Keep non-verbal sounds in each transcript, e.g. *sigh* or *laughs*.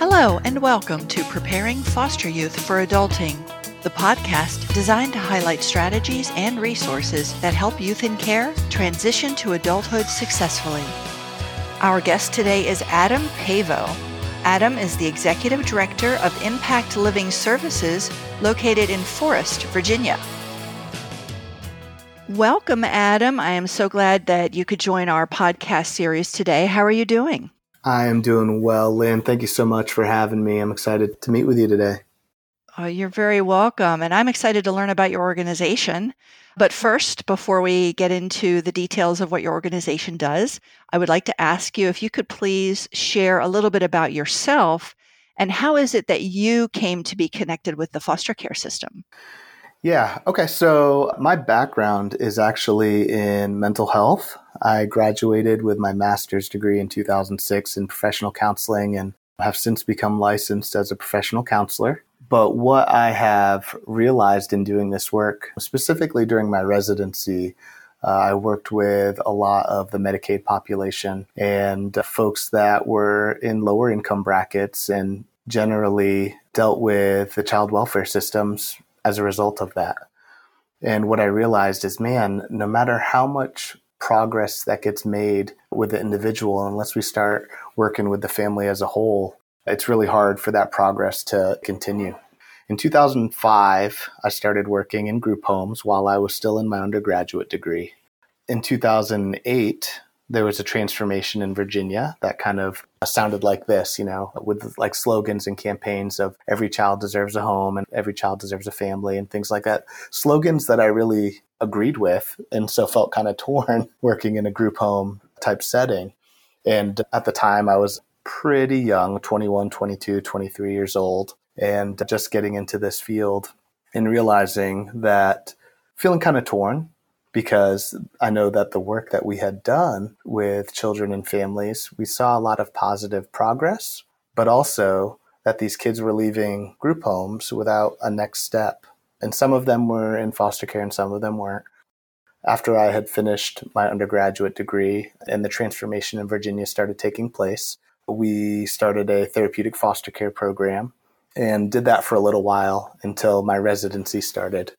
Hello, and welcome to Preparing Foster Youth for Adulting, the podcast designed to highlight strategies and resources that help youth in care transition to adulthood successfully. Our guest today is Adam Pavo. Adam is the Executive Director of Impact Living Services located in Forest, Virginia. Welcome, Adam. I am so glad that you could join our podcast series today. How are you doing? I am doing well, Lynn. Thank you so much for having me. I'm excited to meet with you today. Oh, you're very welcome. And I'm excited to learn about your organization. But first, before we get into the details of what your organization does, I would like to ask you if you could please share a little bit about yourself and how is it that you came to be connected with the foster care system? Yeah. Okay. So my background is actually in mental health. I graduated with my master's degree in 2006 in professional counseling and have since become licensed as a professional counselor. But what I have realized in doing this work, specifically during my residency, uh, I worked with a lot of the Medicaid population and uh, folks that were in lower income brackets and generally dealt with the child welfare systems as a result of that. And what I realized is, man, no matter how much progress that gets made with the individual, unless we start working with the family as a whole, it's really hard for that progress to continue. In 2005, I started working in group homes while I was still in my undergraduate degree. In 2008, there was a transformation in Virginia that kind of uh, sounded like this, you know, with like slogans and campaigns of every child deserves a home and every child deserves a family and things like that. Slogans that I really agreed with and so felt kind of *laughs* torn working in a group home type setting. And at the time, I was pretty young 21, 22, 23 years old and just getting into this field and realizing that feeling kind of torn because I know that the work that we had done with children and families, we saw a lot of positive progress, but also that these kids were leaving group homes without a next step. And some of them were in foster care and some of them weren't. After I had finished my undergraduate degree and the transformation in Virginia started taking place, we started a therapeutic foster care program and did that for a little while until my residency started.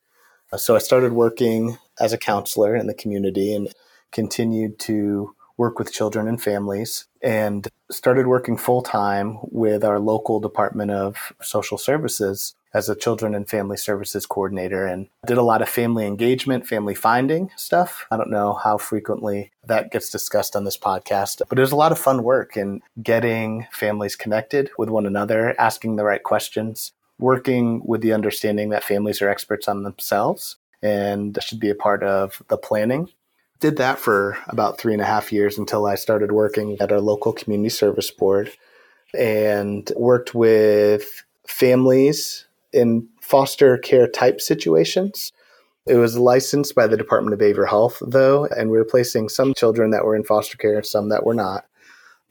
So I started working as a counselor in the community and continued to work with children and families and started working full time with our local Department of Social Services as a children and family services coordinator and did a lot of family engagement, family finding stuff. I don't know how frequently that gets discussed on this podcast, but it was a lot of fun work in getting families connected with one another, asking the right questions, working with the understanding that families are experts on themselves and should be a part of the planning. Did that for about three and a half years until I started working at our local community service board and worked with families in foster care type situations. It was licensed by the Department of Behavioral Health, though, and we were placing some children that were in foster care and some that were not.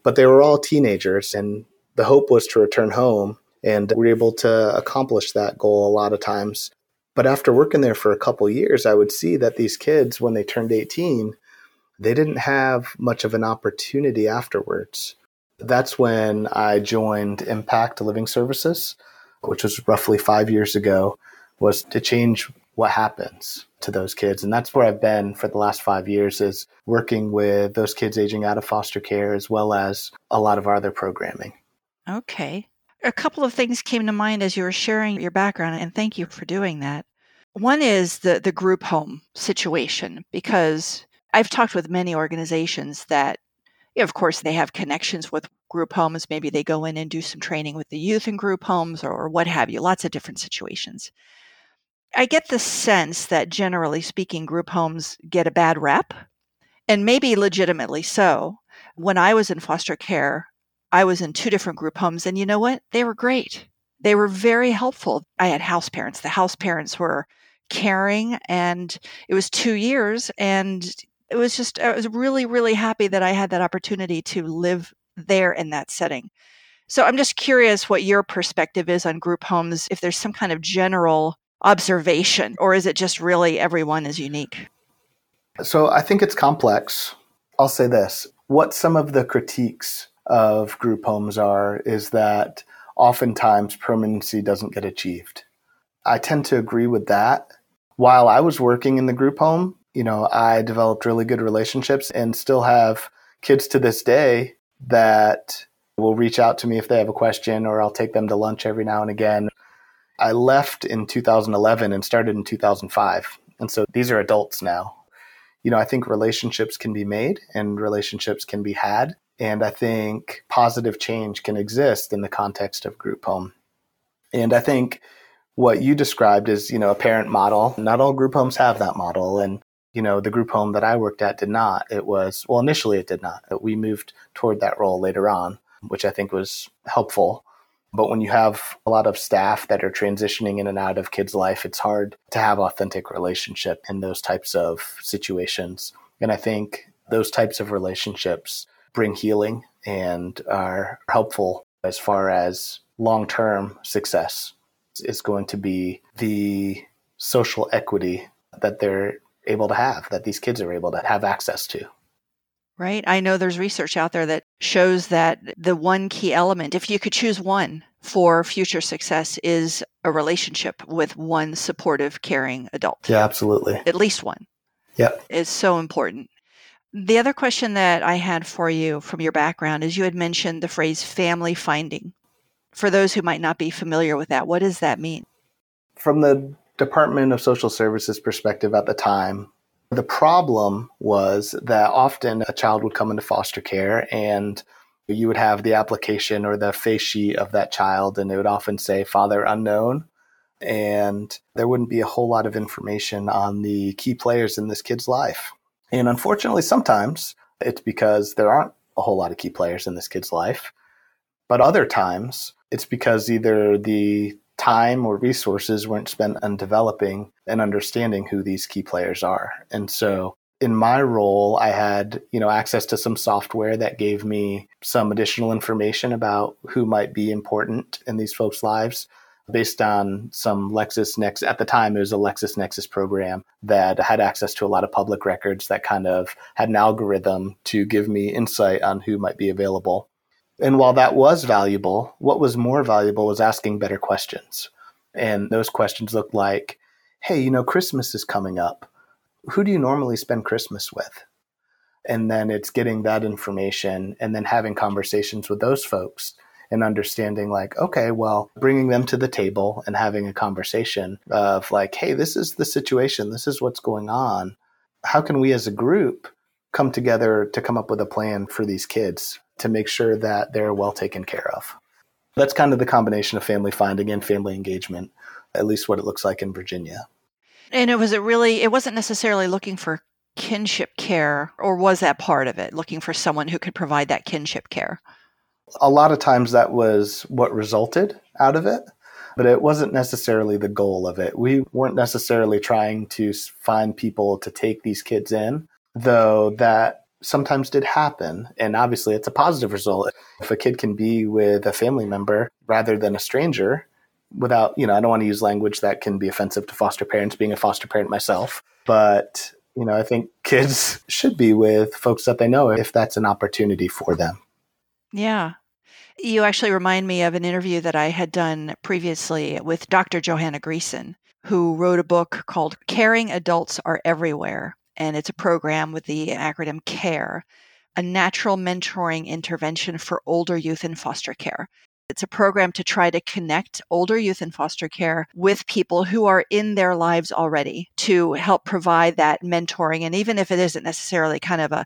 But they were all teenagers, and the hope was to return home. And we were able to accomplish that goal a lot of times but after working there for a couple years, I would see that these kids, when they turned 18, they didn't have much of an opportunity afterwards. That's when I joined Impact Living Services, which was roughly five years ago, was to change what happens to those kids. And that's where I've been for the last five years is working with those kids aging out of foster care as well as a lot of our other programming. Okay. A couple of things came to mind as you were sharing your background, and thank you for doing that. One is the, the group home situation, because I've talked with many organizations that, of course, they have connections with group homes. Maybe they go in and do some training with the youth in group homes or, or what have you, lots of different situations. I get the sense that generally speaking, group homes get a bad rep, and maybe legitimately so. When I was in foster care, I was in two different group homes, and you know what? They were great. They were very helpful. I had house parents. The house parents were caring, and it was two years, and it was just, I was really, really happy that I had that opportunity to live there in that setting. So I'm just curious what your perspective is on group homes, if there's some kind of general observation, or is it just really everyone is unique? So I think it's complex. I'll say this what some of the critiques of group homes are is that oftentimes permanency doesn't get achieved. I tend to agree with that. While I was working in the group home, you know, I developed really good relationships and still have kids to this day that will reach out to me if they have a question or I'll take them to lunch every now and again. I left in 2011 and started in 2005. And so these are adults now. You know, I think relationships can be made and relationships can be had. And I think positive change can exist in the context of group home. And I think what you described is, you know, a parent model. Not all group homes have that model. And, you know, the group home that I worked at did not. It was, well, initially it did not. We moved toward that role later on, which I think was helpful. But when you have a lot of staff that are transitioning in and out of kids' life, it's hard to have authentic relationship in those types of situations. And I think those types of relationships bring healing and are helpful as far as long term success is going to be the social equity that they're able to have, that these kids are able to have access to. Right. I know there's research out there that shows that the one key element, if you could choose one for future success, is a relationship with one supportive, caring adult. Yeah, absolutely. At least one. Yeah. Is so important. The other question that I had for you from your background is you had mentioned the phrase family finding for those who might not be familiar with that, what does that mean? From the Department of Social Services perspective at the time, the problem was that often a child would come into foster care and you would have the application or the face sheet of that child, and it would often say father unknown. And there wouldn't be a whole lot of information on the key players in this kid's life. And unfortunately, sometimes it's because there aren't a whole lot of key players in this kid's life. But other times, it's because either the time or resources weren't spent on developing and understanding who these key players are. And so in my role, I had, you know, access to some software that gave me some additional information about who might be important in these folks' lives based on some LexisNexis. At the time, it was a LexisNexis program that had access to a lot of public records that kind of had an algorithm to give me insight on who might be available. And while that was valuable, what was more valuable was asking better questions. And those questions looked like, hey, you know, Christmas is coming up. Who do you normally spend Christmas with? And then it's getting that information and then having conversations with those folks and understanding, like, okay, well, bringing them to the table and having a conversation of, like, hey, this is the situation, this is what's going on. How can we as a group come together to come up with a plan for these kids to make sure that they're well taken care of. That's kind of the combination of family finding and family engagement, at least what it looks like in Virginia. And it was it really it wasn't necessarily looking for kinship care or was that part of it looking for someone who could provide that kinship care? A lot of times that was what resulted out of it, but it wasn't necessarily the goal of it. We weren't necessarily trying to find people to take these kids in, though that sometimes did happen. And obviously, it's a positive result. If a kid can be with a family member rather than a stranger, without, you know, I don't want to use language that can be offensive to foster parents, being a foster parent myself. But, you know, I think *laughs* kids should be with folks that they know if that's an opportunity for them. Yeah. You actually remind me of an interview that I had done previously with Dr. Johanna Greeson, who wrote a book called Caring Adults Are Everywhere and it's a program with the acronym CARE, a natural mentoring intervention for older youth in foster care. It's a program to try to connect older youth in foster care with people who are in their lives already to help provide that mentoring. And even if it isn't necessarily kind of a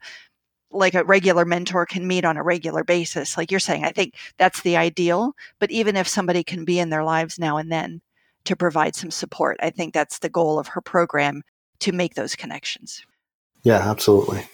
like a regular mentor can meet on a regular basis, like you're saying, I think that's the ideal. But even if somebody can be in their lives now and then to provide some support, I think that's the goal of her program to make those connections. Yeah, absolutely.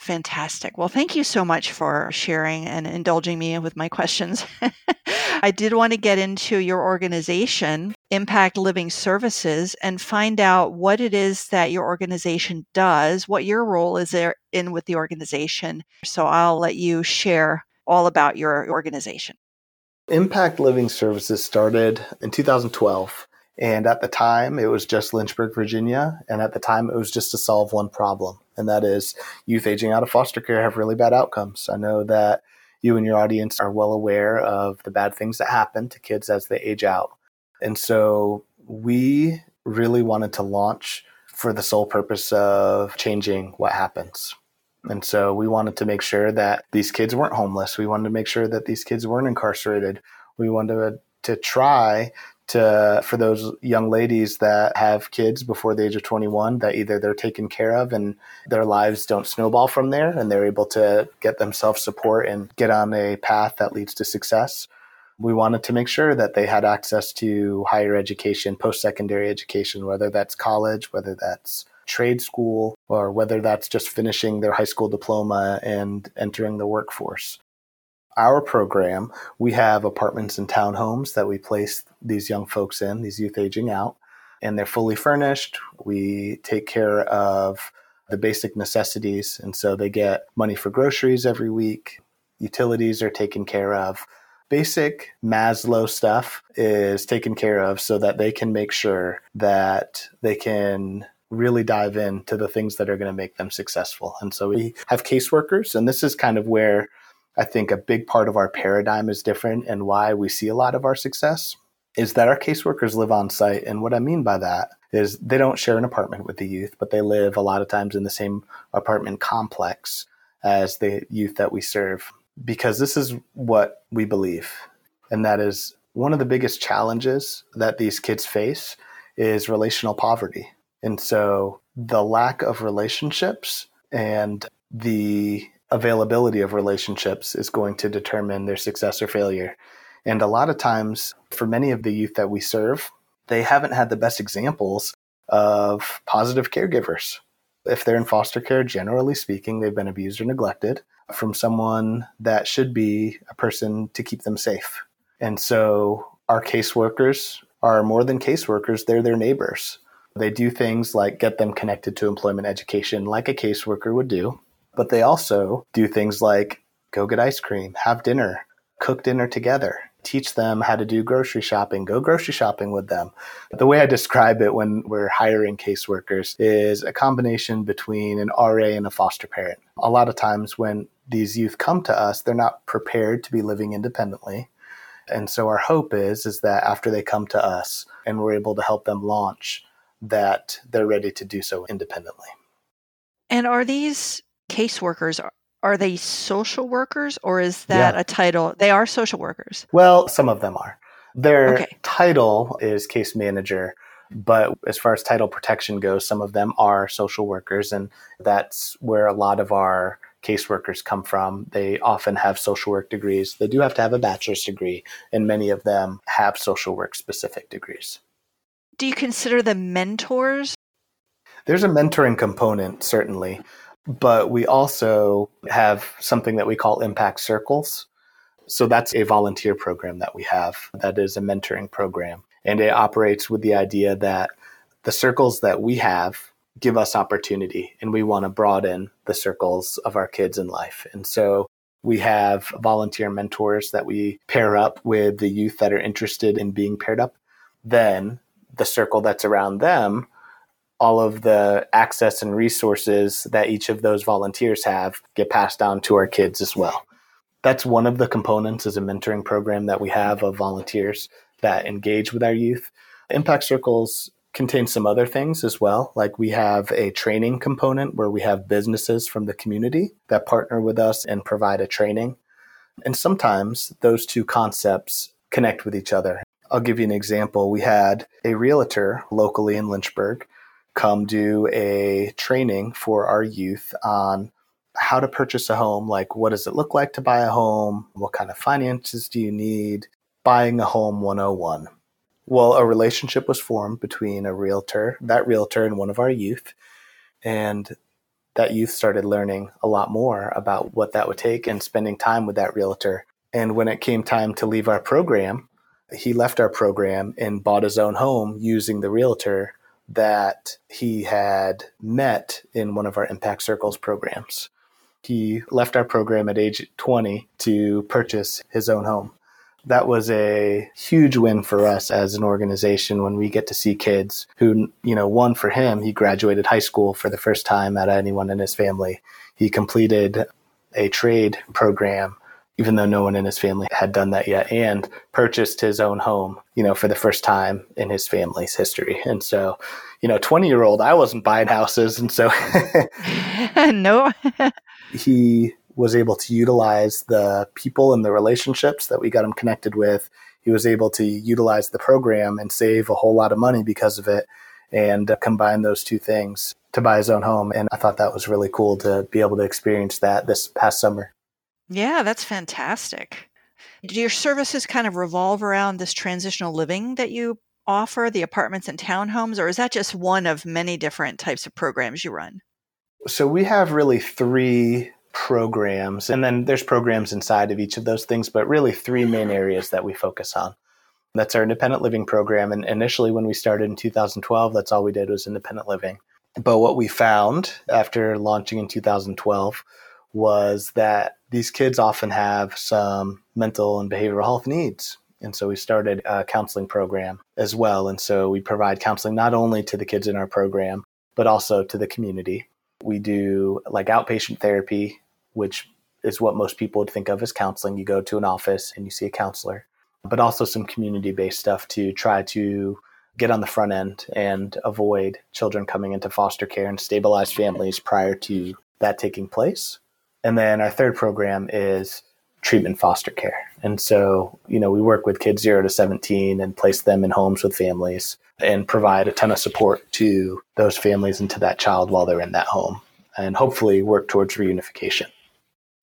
Fantastic. Well, thank you so much for sharing and indulging me with my questions. *laughs* I did want to get into your organization, Impact Living Services, and find out what it is that your organization does, what your role is there in with the organization. So I'll let you share all about your organization. Impact Living Services started in 2012 and at the time, it was just Lynchburg, Virginia. And at the time, it was just to solve one problem, and that is youth aging out of foster care have really bad outcomes. I know that you and your audience are well aware of the bad things that happen to kids as they age out. And so we really wanted to launch for the sole purpose of changing what happens. And so we wanted to make sure that these kids weren't homeless. We wanted to make sure that these kids weren't incarcerated. We wanted to, to try to for those young ladies that have kids before the age of 21 that either they're taken care of and their lives don't snowball from there and they're able to get themselves support and get on a path that leads to success we wanted to make sure that they had access to higher education post-secondary education whether that's college whether that's trade school or whether that's just finishing their high school diploma and entering the workforce our program, we have apartments and townhomes that we place these young folks in, these youth aging out, and they're fully furnished. We take care of the basic necessities, and so they get money for groceries every week. Utilities are taken care of. Basic Maslow stuff is taken care of so that they can make sure that they can really dive into the things that are going to make them successful. And so we have caseworkers, and this is kind of where I think a big part of our paradigm is different and why we see a lot of our success is that our caseworkers live on site. And what I mean by that is they don't share an apartment with the youth, but they live a lot of times in the same apartment complex as the youth that we serve. Because this is what we believe, and that is one of the biggest challenges that these kids face is relational poverty. And so the lack of relationships and the availability of relationships is going to determine their success or failure. And a lot of times, for many of the youth that we serve, they haven't had the best examples of positive caregivers. If they're in foster care, generally speaking, they've been abused or neglected from someone that should be a person to keep them safe. And so our caseworkers are more than caseworkers, they're their neighbors. They do things like get them connected to employment education, like a caseworker would do. But they also do things like go get ice cream, have dinner, cook dinner together, teach them how to do grocery shopping, go grocery shopping with them. The way I describe it when we're hiring caseworkers is a combination between an RA and a foster parent. A lot of times when these youth come to us, they're not prepared to be living independently. And so our hope is is that after they come to us and we're able to help them launch that they're ready to do so independently. And are these caseworkers are are they social workers or is that yeah. a title? They are social workers. Well, some of them are. Their okay. title is case manager, but as far as title protection goes, some of them are social workers, and that's where a lot of our caseworkers come from. They often have social work degrees. They do have to have a bachelor's degree, and many of them have social work specific degrees. Do you consider them mentors? There's a mentoring component, certainly. But we also have something that we call impact circles. So that's a volunteer program that we have that is a mentoring program. And it operates with the idea that the circles that we have give us opportunity and we want to broaden the circles of our kids in life. And so we have volunteer mentors that we pair up with the youth that are interested in being paired up. Then the circle that's around them all of the access and resources that each of those volunteers have get passed down to our kids as well. That's one of the components as a mentoring program that we have of volunteers that engage with our youth. Impact Circles contain some other things as well. Like we have a training component where we have businesses from the community that partner with us and provide a training. And sometimes those two concepts connect with each other. I'll give you an example. We had a realtor locally in Lynchburg come do a training for our youth on how to purchase a home. Like, what does it look like to buy a home? What kind of finances do you need? Buying a home 101. Well, a relationship was formed between a realtor, that realtor, and one of our youth. And that youth started learning a lot more about what that would take and spending time with that realtor. And when it came time to leave our program, he left our program and bought his own home using the realtor that he had met in one of our Impact Circles programs. He left our program at age 20 to purchase his own home. That was a huge win for us as an organization when we get to see kids who, you know, one for him, he graduated high school for the first time out of anyone in his family. He completed a trade program even though no one in his family had done that yet, and purchased his own home, you know, for the first time in his family's history. And so, you know, 20 year old, I wasn't buying houses. And so, *laughs* no, *laughs* he was able to utilize the people and the relationships that we got him connected with. He was able to utilize the program and save a whole lot of money because of it and uh, combine those two things to buy his own home. And I thought that was really cool to be able to experience that this past summer. Yeah, that's fantastic. Do your services kind of revolve around this transitional living that you offer, the apartments and townhomes, or is that just one of many different types of programs you run? So we have really three programs, and then there's programs inside of each of those things, but really three main mm-hmm. areas that we focus on. That's our independent living program. And initially, when we started in 2012, that's all we did was independent living. But what we found after launching in 2012 was that these kids often have some mental and behavioral health needs. And so we started a counseling program as well. And so we provide counseling not only to the kids in our program, but also to the community. We do like outpatient therapy, which is what most people would think of as counseling. You go to an office and you see a counselor, but also some community based stuff to try to get on the front end and avoid children coming into foster care and stabilize families prior to that taking place. And then our third program is treatment foster care. And so, you know, we work with kids 0 to 17 and place them in homes with families and provide a ton of support to those families and to that child while they're in that home and hopefully work towards reunification.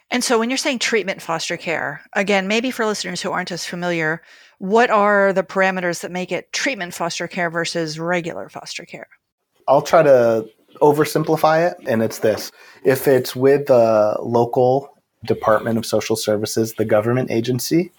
And so when you're saying treatment foster care, again, maybe for listeners who aren't as familiar, what are the parameters that make it treatment foster care versus regular foster care? I'll try to oversimplify it, and it's this if it's with the local Department of Social Services, the government agency,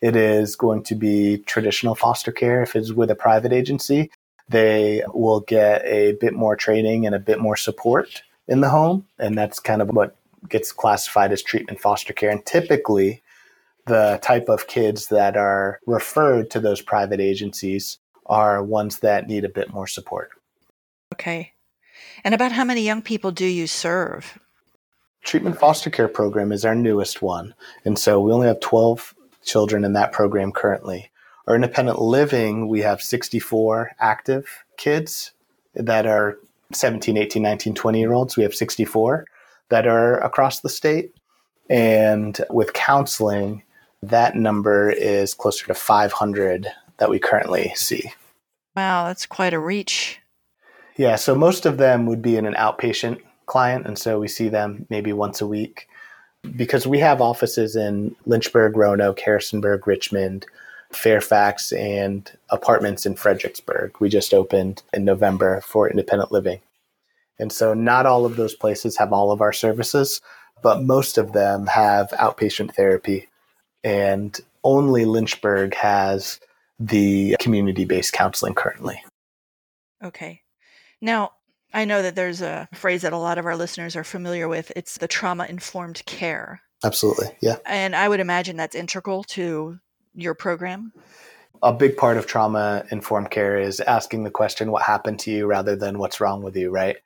it is going to be traditional foster care. If it's with a private agency, they will get a bit more training and a bit more support in the home. And that's kind of what gets classified as treatment foster care. And typically, the type of kids that are referred to those private agencies are ones that need a bit more support. Okay. And about how many young people do you serve? Treatment foster care program is our newest one. And so we only have 12 children in that program currently. Our independent living, we have 64 active kids that are 17, 18, 19, 20 year olds. We have 64 that are across the state. And with counseling, that number is closer to 500 that we currently see. Wow, that's quite a reach. Yeah, so most of them would be in an outpatient client, and so we see them maybe once a week because we have offices in Lynchburg, Roanoke, Harrisonburg, Richmond, Fairfax, and apartments in Fredericksburg. We just opened in November for independent living. And so not all of those places have all of our services, but most of them have outpatient therapy. And only Lynchburg has the community based counseling currently. Okay. Now, I know that there's a phrase that a lot of our listeners are familiar with. It's the trauma informed care. Absolutely. Yeah. And I would imagine that's integral to your program. A big part of trauma informed care is asking the question, what happened to you rather than what's wrong with you, right?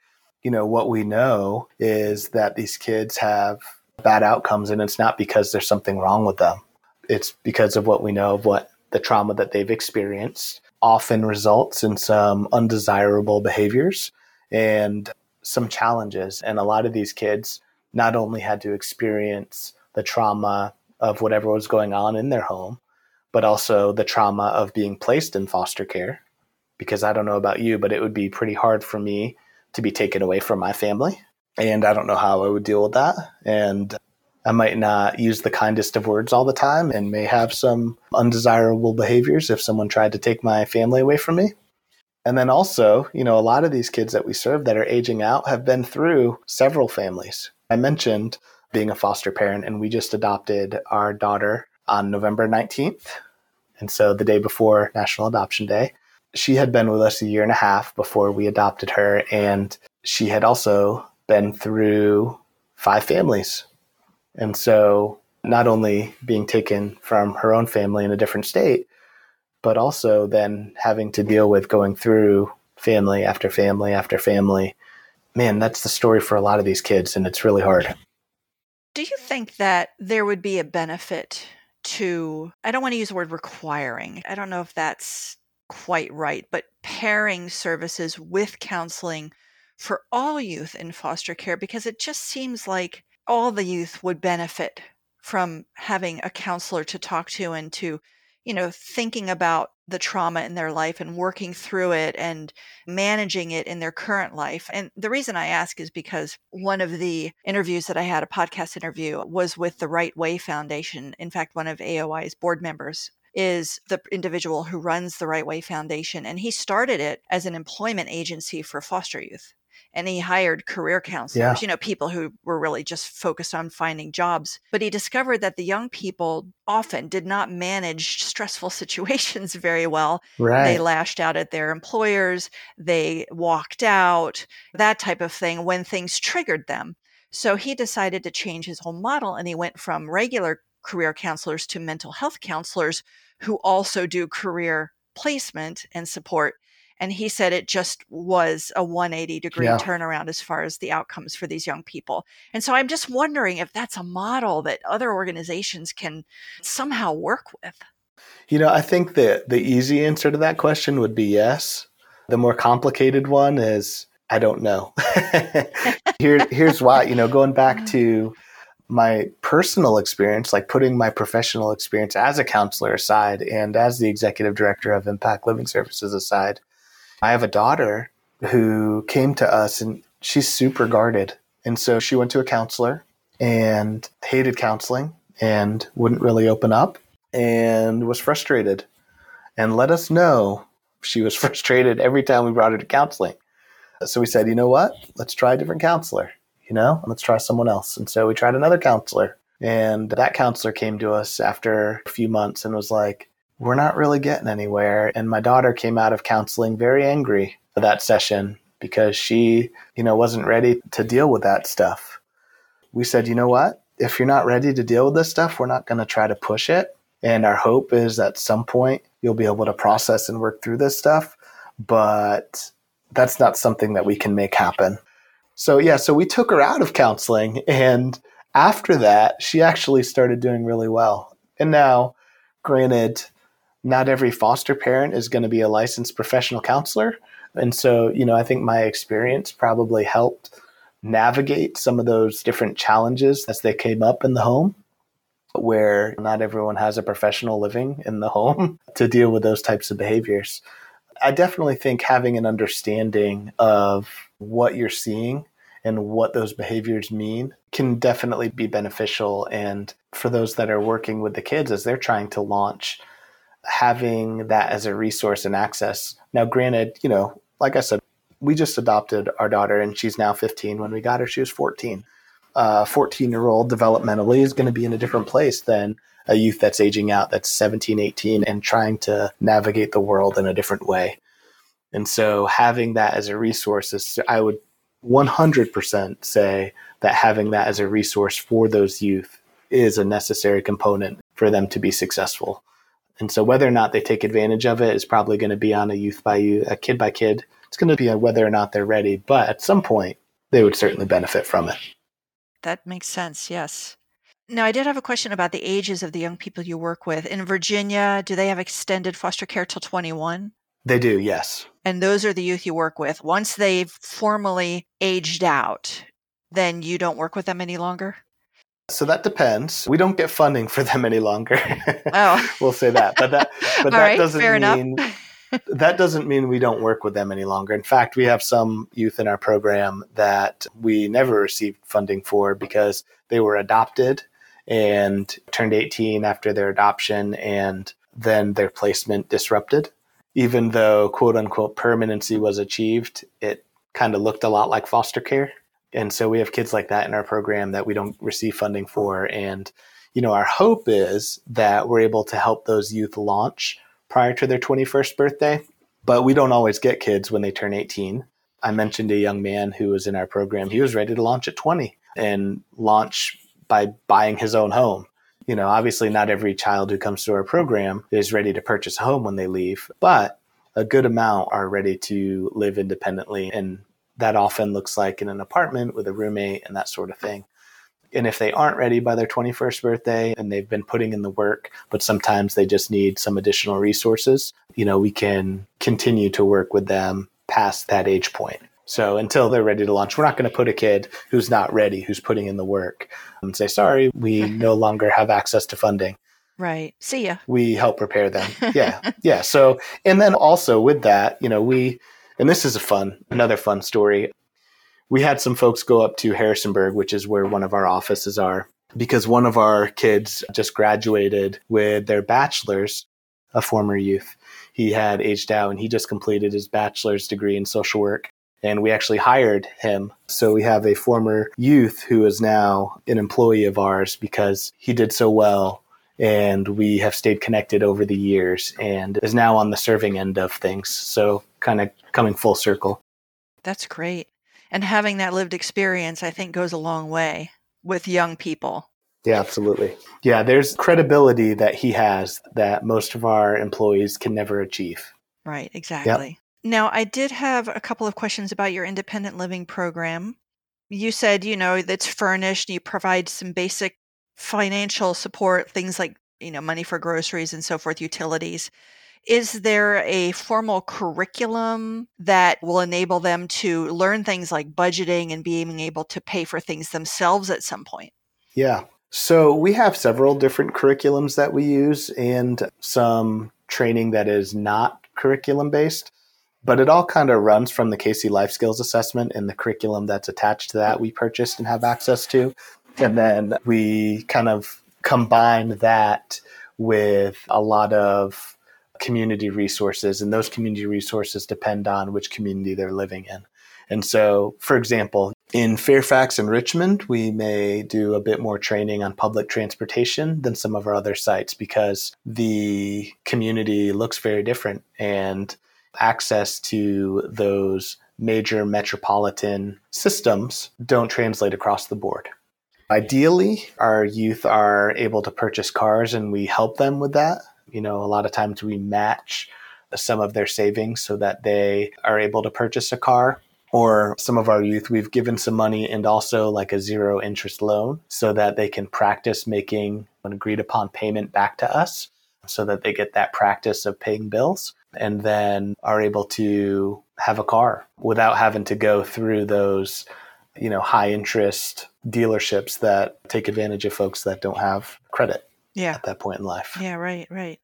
You know, what we know is that these kids have bad outcomes, and it's not because there's something wrong with them. It's because of what we know of what the trauma that they've experienced often results in some undesirable behaviors and some challenges. And a lot of these kids not only had to experience the trauma of whatever was going on in their home, but also the trauma of being placed in foster care. Because I don't know about you, but it would be pretty hard for me to be taken away from my family. And I don't know how I would deal with that. And I might not use the kindest of words all the time and may have some undesirable behaviors if someone tried to take my family away from me. And then also, you know, a lot of these kids that we serve that are aging out have been through several families. I mentioned being a foster parent, and we just adopted our daughter on November 19th. And so the day before National Adoption Day, she had been with us a year and a half before we adopted her. And she had also been through five families and so, not only being taken from her own family in a different state, but also then having to deal with going through family after family after family. Man, that's the story for a lot of these kids, and it's really hard. Do you think that there would be a benefit to, I don't want to use the word requiring, I don't know if that's quite right, but pairing services with counseling for all youth in foster care because it just seems like all the youth would benefit from having a counselor to talk to and to you know thinking about the trauma in their life and working through it and managing it in their current life. And the reason I ask is because one of the interviews that I had, a podcast interview, was with the Right Way Foundation. In fact, one of AOI's board members is the individual who runs the Right Way Foundation. And he started it as an employment agency for foster youth and he hired career counselors, yeah. you know, people who were really just focused on finding jobs. But he discovered that the young people often did not manage stressful *laughs* situations very well. Right. They lashed out at their employers, they walked out, that type of thing when things triggered them. So he decided to change his whole model and he went from regular career counselors to mental health counselors who also do career placement and support and he said it just was a 180 degree yeah. turnaround as far as the outcomes for these young people. And so I'm just wondering if that's a model that other organizations can somehow work with. You know, I think that the easy answer to that question would be yes. The more complicated one is I don't know. *laughs* Here, here's why. You know, going back *laughs* to my personal experience, like putting my professional experience as a counselor aside and as the executive director of Impact Living Services aside, I have a daughter who came to us and she's super guarded. And so she went to a counselor and hated counseling and wouldn't really open up and was frustrated and let us know she was *laughs* frustrated every time we brought her to counseling. So we said, you know what? Let's try a different counselor, you know, let's try someone else. And so we tried another counselor. And that counselor came to us after a few months and was like, we're not really getting anywhere. And my daughter came out of counseling very angry for that session because she, you know, wasn't ready to deal with that stuff. We said, you know what? If you're not ready to deal with this stuff, we're not going to try to push it. And our hope is at some point you'll be able to process and work through this stuff. But that's not something that we can make happen. So, yeah, so we took her out of counseling. And after that, she actually started doing really well. And now, granted, not every foster parent is going to be a licensed professional counselor. And so, you know, I think my experience probably helped navigate some of those different challenges as they came up in the home, where not everyone has a professional living in the home *laughs* to deal with those types of behaviors. I definitely think having an understanding of what you're seeing and what those behaviors mean can definitely be beneficial. And for those that are working with the kids as they're trying to launch having that as a resource and access. Now, granted, you know, like I said, we just adopted our daughter and she's now 15. When we got her, she was 14. Uh, a 14 year old developmentally is going to be in a different place than a youth that's aging out, that's 17, 18, and trying to navigate the world in a different way. And so having that as a resource is, I would 100% say that having that as a resource for those youth is a necessary component for them to be successful. And so whether or not they take advantage of it is probably going to be on a youth by youth, a kid by kid. It's going to be on whether or not they're ready, but at some point they would certainly benefit from it. That makes sense. Yes. Now, I did have a question about the ages of the young people you work with. In Virginia, do they have extended foster care till 21? They do, yes. And those are the youth you work with. Once they've formally aged out, then you don't work with them any longer? So that depends. We don't get funding for them any longer. Oh, *laughs* we'll say that. But that, but that right, doesn't mean that doesn't mean we don't work with them any longer. In fact, we have some youth in our program that we never received funding for because they were adopted and turned 18 after their adoption, and then their placement disrupted. Even though quote unquote permanency was achieved, it kind of looked a lot like foster care and so we have kids like that in our program that we don't receive funding for. And, you know, our hope is that we're able to help those youth launch prior to their 21st birthday. But we don't always get kids when they turn 18. I mentioned a young man who was in our program. He was ready to launch at 20 and launch by buying his own home. You know, obviously, not every child who comes to our program is ready to purchase a home when they leave, but a good amount are ready to live independently and that often looks like in an apartment with a roommate and that sort of thing. And if they aren't ready by their 21st birthday and they've been putting in the work, but sometimes they just need some additional resources, you know, we can continue to work with them past that age point. So until they're ready to launch, we're not going to put a kid who's not ready, who's putting in the work, and say, sorry, we *laughs* no longer have access to funding. Right. See ya. We help prepare them. *laughs* Yeah. yeah. So, and then also with that, you know, we, and this is a fun, another fun story. We had some folks go up to Harrisonburg, which is where one of our offices are, because one of our kids just graduated with their bachelor's, a former youth. He had aged out and he just completed his bachelor's degree in social work and we actually hired him. So we have a former youth who is now an employee of ours because he did so well and we have stayed connected over the years and is now on the serving end of things. So kind of coming full circle. That's great. And having that lived experience, I think, goes a long way with young people. Yeah, absolutely. Yeah, there's credibility that he has that most of our employees can never achieve. Right, exactly. Yep. Now, I did have a couple of questions about your independent living program. You said, you know, that's furnished, you provide some basic financial support, things like, you know, money for groceries and so forth, utilities. Is there a formal curriculum that will enable them to learn things like budgeting and being able to pay for things themselves at some point? Yeah. So we have several different curriculums that we use and some training that is not curriculum based but it all kind of runs from the Casey Life Skills Assessment and the curriculum that's attached to that we purchased and have access to. And then we kind of combine that with a lot of community resources, and those community resources depend on which community they're living in. And so, for example, in Fairfax and Richmond, we may do a bit more training on public transportation than some of our other sites because the community looks very different. And access to those major metropolitan systems don't translate across the board. Ideally, our youth are able to purchase cars and we help them with that. You know, a lot of times we match some of their savings so that they are able to purchase a car. Or some of our youth, we've given some money and also like a zero interest loan so that they can practice making an agreed upon payment back to us so that they get that practice of paying bills and then are able to have a car without having to go through those you know high interest dealerships that take advantage of folks that don't have credit yeah. at that point in life. Yeah, right, right.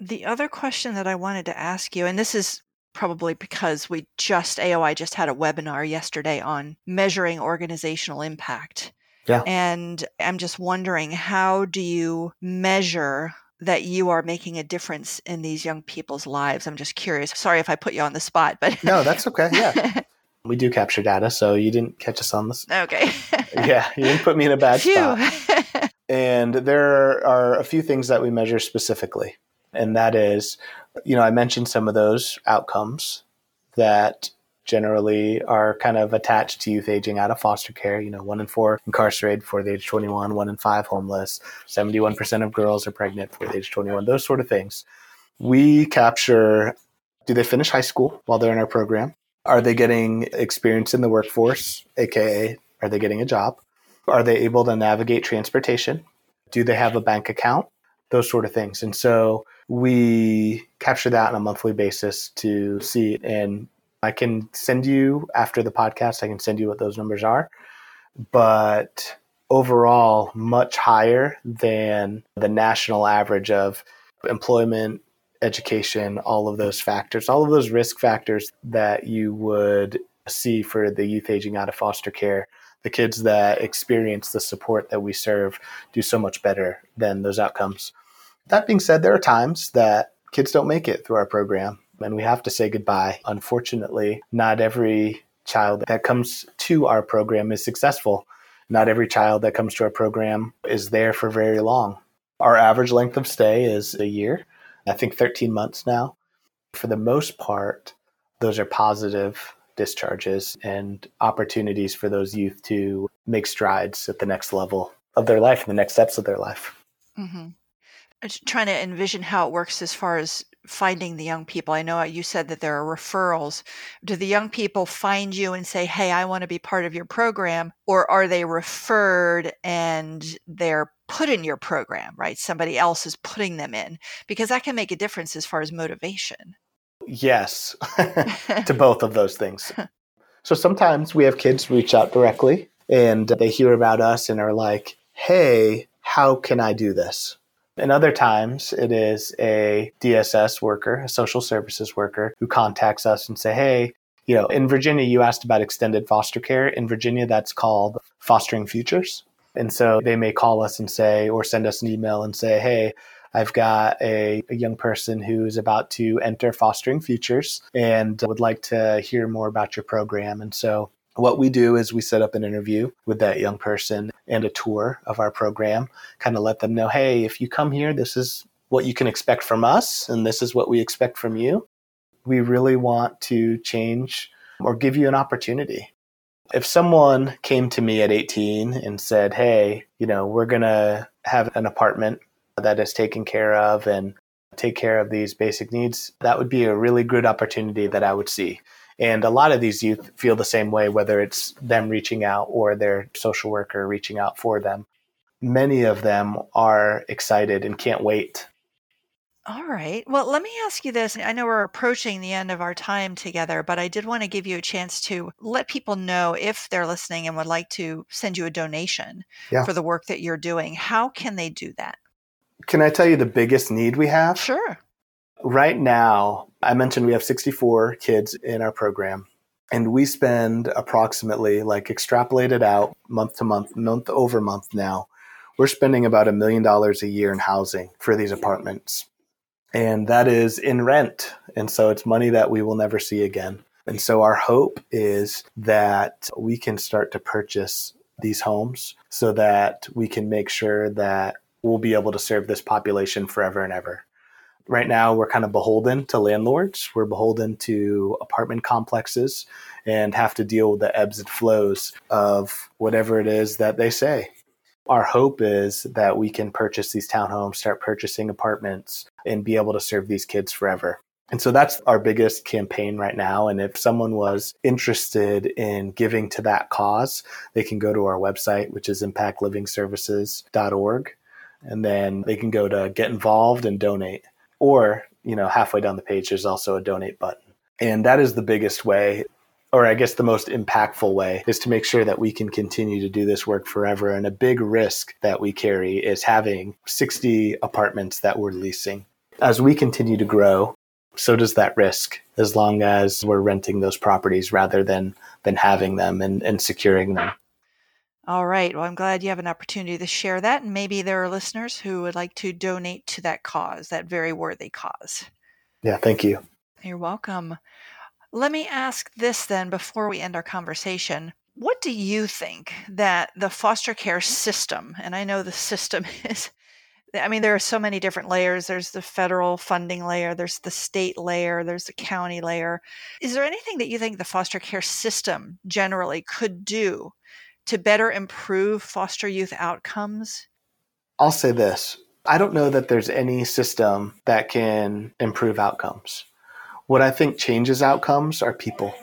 The other question that I wanted to ask you and this is probably because we just AOI just had a webinar yesterday on measuring organizational impact. Yeah. And I'm just wondering how do you measure that you are making a difference in these young people's lives. I'm just curious. Sorry if I put you on the spot, but No, that's okay. Yeah. *laughs* we do capture data, so you didn't catch us on this. Okay. *laughs* yeah, you didn't put me in a bad Phew. spot. *laughs* and there are a few things that we measure specifically. And that is, you know, I mentioned some of those outcomes that generally are kind of attached to youth aging out of foster care. You know, one in four incarcerated before the age 21, one in five homeless, 71% of girls are pregnant before the age 21, those sort of things. We capture do they finish high school while they're in our program? Are they getting experience in the workforce, aka are they getting a job? Are they able to navigate transportation? Do they have a bank account? Those sort of things. And so we capture that on a monthly basis to see and I can send you after the podcast, I can send you what those numbers are. But overall, much higher than the national average of employment, education, all of those factors, all of those risk factors that you would see for the youth aging out of foster care. The kids that experience the support that we serve do so much better than those outcomes. That being said, there are times that kids don't make it through our program and we have to say goodbye. Unfortunately, not every child that comes to our program is successful. Not every child that comes to our program is there for very long. Our average length of stay is a year, I think 13 months now. For the most part, those are positive discharges and opportunities for those youth to make strides at the next level of their life and the next steps of their life. Mm-hmm. trying to envision how it works as far as finding the young people? I know you said that there are referrals. Do the young people find you and say, Hey, I want to be part of your program? Or are they referred and they're put in your program, right? Somebody else is putting them in because that can make a difference as far as motivation. Yes, *laughs* to *laughs* both of those things. So sometimes we have kids reach out directly and they hear about us and are like, hey, how can I do this? And other times it is a DSS worker, a social services worker, who contacts us and say, hey, you know, in Virginia, you asked about extended foster care. In Virginia, that's called fostering futures. And so they may call us and say, or send us an email and say, hey, I've got a, a, young person who's about to enter fostering futures and would like to hear more about your program. And so what we do is we set up an interview with that young person and a tour of our program, kind of let them know, hey, if you come here, this is what you can expect from us, and this is what we expect from you. We really want to change or give you an opportunity. If someone came to me at 18 and said, hey, you know, we're going to have an apartment that is taken care of and take care of these basic needs, that would be a really good opportunity that I would see. And a lot of these youth feel the same way, whether it's them reaching out or their social worker reaching out for them. Many of them are excited and can't wait. All right. Well, let me ask you this. I know we're approaching the end of our time together, but I did want to give you a chance to let people know if they're listening and would like to send you a donation yeah. for the work that you're doing. How can they do that? Can I tell you the biggest need we have? Sure. Right now, I mentioned we have 64 kids in our program, and we spend approximately, like extrapolated out month to month, month over month now, we're spending about a million dollars a year in housing for these apartments. And that is in rent. And so it's money that we will never see again. And so our hope is that we can start to purchase these homes so that we can make sure that we'll be able to serve this population forever and ever right now we're kind of beholden to landlords we're beholden to apartment complexes and have to deal with the ebbs and flows of whatever it is that they say our hope is that we can purchase these townhomes start purchasing apartments and be able to serve these kids forever and so that's our biggest campaign right now. And if someone was interested in giving to that cause, they can go to our website, which is impactlivingservices.org. And then they can go to get involved and donate or you know halfway down the page there's also a donate button and that is the biggest way or i guess the most impactful way is to make sure that we can continue to do this work forever and a big risk that we carry is having 60 apartments that we're leasing as we continue to grow so does that risk as long as we're renting those properties rather than than having them and, and securing them all right. Well, I'm glad you have an opportunity to share that. And maybe there are listeners who would like to donate to that cause, that very worthy cause. Yeah, thank you. You're welcome. Let me ask this then before we end our conversation. What do you think that the foster care system, and I know the system *laughs* is, I mean, there are so many different layers. There's the federal funding layer, there's the state layer, there's the county layer. Is there anything that you think the foster care system generally could do to better improve foster youth outcomes? I'll say this I don't know that there's any system that can improve outcomes. What I think changes outcomes are people.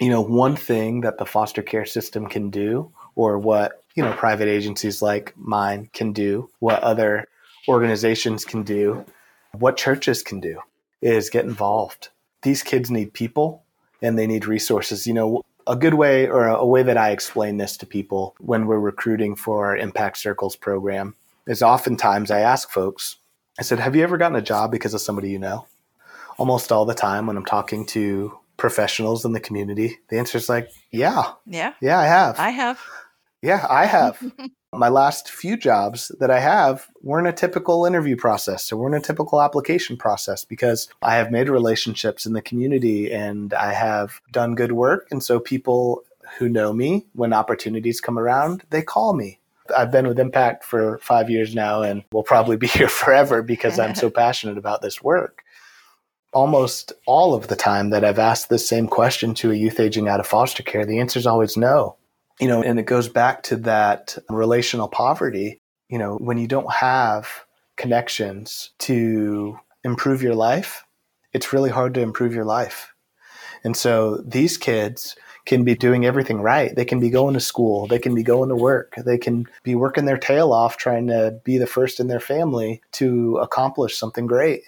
You know, one thing that the foster care system can do, or what, you know, private agencies like mine can do, what other organizations can do, what churches can do, is get involved. These kids need people and they need resources. You know, a good way or a way that I explain this to people when we're recruiting for our Impact Circles program is oftentimes I ask folks, I said, Have you ever gotten a job because of somebody you know? Almost all the time when I'm talking to professionals in the community, the answer is like, Yeah. Yeah. Yeah, I have. I have. Yeah, I have. *laughs* my last few jobs that I have weren't a typical interview process or weren't a typical application process because I have made relationships in the community and I have done good work. And so people who know me, when opportunities come around, they call me. I've been with Impact for five years now and will probably be *laughs* here forever because I'm so *laughs* passionate about this work. Almost all of the time that I've asked this same question to a youth aging out of foster care, the answer is always no you know, and it goes back to that relational poverty. You know, when you don't have connections to improve your life, it's really hard to improve your life. And so these kids can be doing everything right. They can be going to school, they can be going to work, they can be working their tail off trying to be the first in their family to accomplish something great.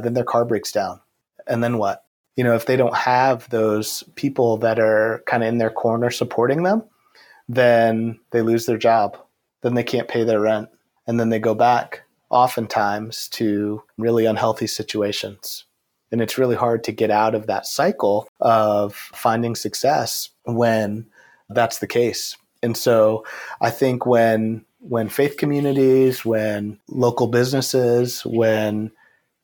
Then their car breaks down. And then what? You know, if they don't have those people that are kind of in their corner supporting them, then they lose their job. Then they can't pay their rent. And then they go back oftentimes to really unhealthy situations. And it's really hard to get out of that cycle of finding success when that's the case. And so I think when when faith communities, when local businesses, when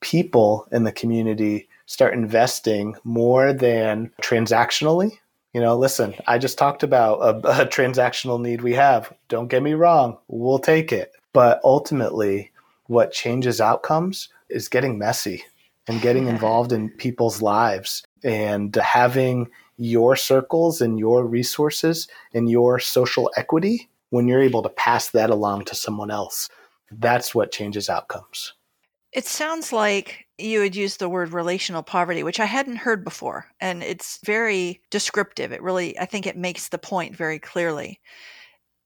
people in the community start investing more than transactionally, you know, listen, I just talked about a, *laughs* a transactional need we have. Don't get me wrong, we'll take it. But ultimately, what changes outcomes is getting messy and getting involved in people's lives and having your circles and your resources and your social equity when you're able to pass that along to someone else. That's what changes outcomes. It sounds like you had used the word relational poverty, which I hadn't heard before. And it's very descriptive. It really, I think it makes the point very clearly.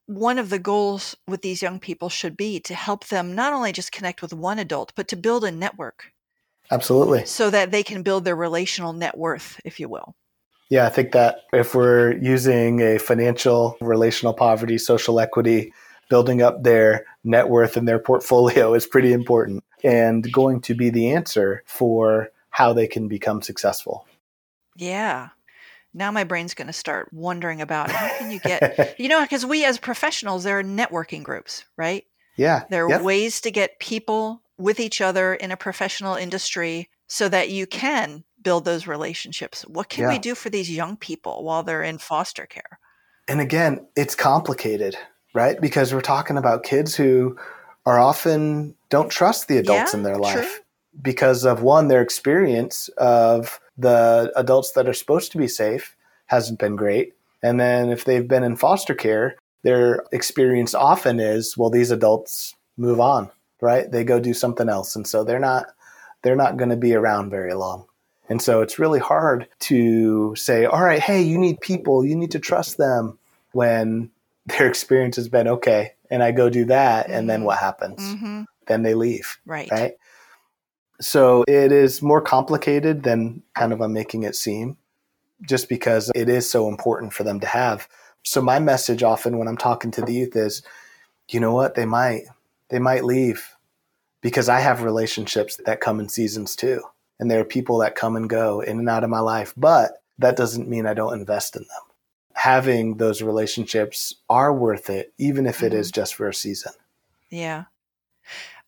One of the goals with these young people should be to help them not only just connect with one adult, but to build a network Absolutely. So that they can build their relational net worth, if you will. Yeah, I think that if we're using a financial, relational poverty, social equity, building up their net worth and their portfolio is pretty important and going to be the answer for how they can become successful. Yeah. Now my brain's going to start wondering about how can you get, *laughs* you know, because we as professionals, there are networking groups, right? Yeah. There are yep. ways to get people with each other in a professional industry so that you can build those relationships. What can yeah. we do for these young people while they're in foster care? And again, it's complicated, right? Because we're talking about kids who are often don't trust the adults yeah, in their life true. because of one, their experience of the adults that are supposed to be safe hasn't been great. And then if they've been in foster care, their experience often is, well, these adults move on right? They go do something else. And so they're not they're not going to be around very long. And so it's really hard to say, all right, hey, you need people, you need to trust them when their experience has been okay. And I go do that. Mm-hmm. And then mm-hmm. what happens? Mm-hmm. Then they leave. Right. Right. So it is more complicated than kind of I'm making it seem, just because it is so important for them to have. So my message often when I'm talking to the youth is, you know what, they might they might leave because I have relationships that come in seasons too. And there are people that come and go in and out of my life, but that doesn't mean I don't invest in them. Having those relationships are worth it, even if it mm-hmm. is just for a season. Yeah.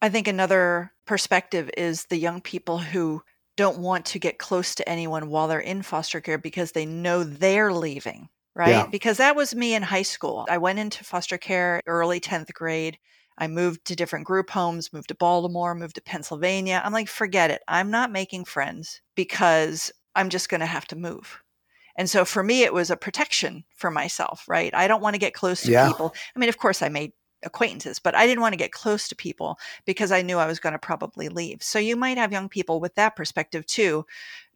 I think another perspective is the young people who don't want to get close to anyone while they're in foster care because they know they're leaving, right? Yeah. Because that was me in high school. I went into foster care early 10th grade I moved to different group homes, moved to Baltimore, moved to Pennsylvania. I'm like, forget it. I'm not making friends because I'm just going to have to move. And so for me, it was a protection for myself, right? I don't want to get close to yeah. people. I mean, of course, I made acquaintances, but I didn't want to get close to people because I knew I was going to probably leave. So you might have young people with that perspective too.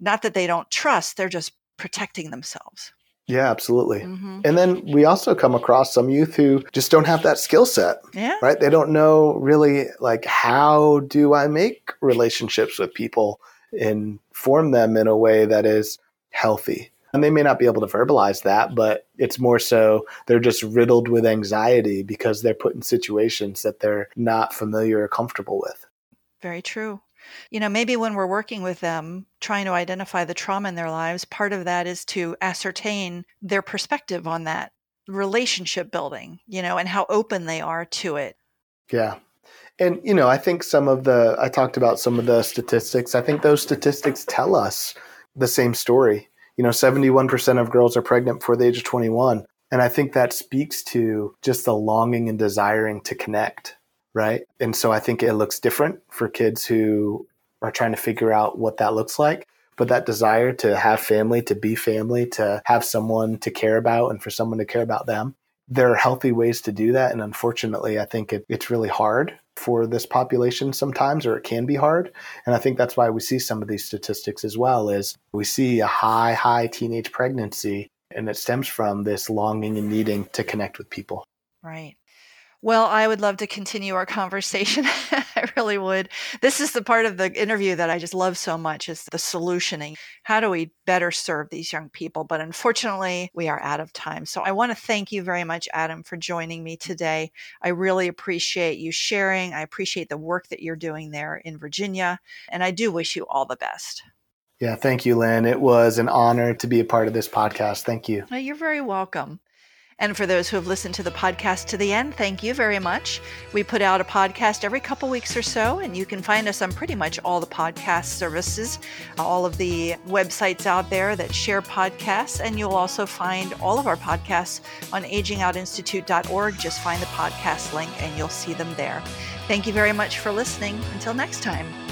Not that they don't trust, they're just protecting themselves. Yeah, absolutely. Mm-hmm. And then we also come across some youth who just don't have that skill set. Yeah. Right? They don't know really like how do I make relationships with people and form them in a way that is healthy. And they may not be able to verbalize that, but it's more so they're just riddled with anxiety because they're put in situations that they're not familiar or comfortable with. Very true you know, maybe when we're working with them, trying to identify the trauma in their lives, part of that is to ascertain their perspective on that relationship building, you know, and how open they are to it. Yeah. And, you know, I think some of the, I talked about some of the statistics. I think those statistics tell us the same story. You know, 71% of girls are pregnant before the age of 21. And I think that speaks to just the longing and desiring to connect right? And so I think it looks different for kids who are trying to figure out what that looks like. But that desire to have family, to be family, to have someone to care about and for someone to care about them there are healthy ways to do that. And unfortunately, I think it, it's really hard for this population sometimes, or it can be hard. And I think that's why we see some of these statistics as well is we see a high, high teenage pregnancy, and it stems from this longing and needing to connect with people. Right. Well, I would love to continue our conversation. *laughs* I really would. This is the part of the interview that I just love so much is the solutioning. How do we better serve these young people? But unfortunately, we are out of time. So I want to thank you very much, Adam, for joining me today. I really appreciate you sharing. I appreciate the work that you're doing there in Virginia. And I do wish you all the best. Yeah, thank you, Lynn. It was an honor to be a part of this podcast. Thank you. Well, you're very welcome. And for those who have listened to the podcast to the end, thank you very much. We put out a podcast every couple weeks or so, and you can find us on pretty much all the podcast services, uh, all of the websites out there that share podcasts. And you'll also find all of our podcasts on agingoutinstitute.org. Just find the podcast link and you'll see them there. Thank you very much for listening. Until next time.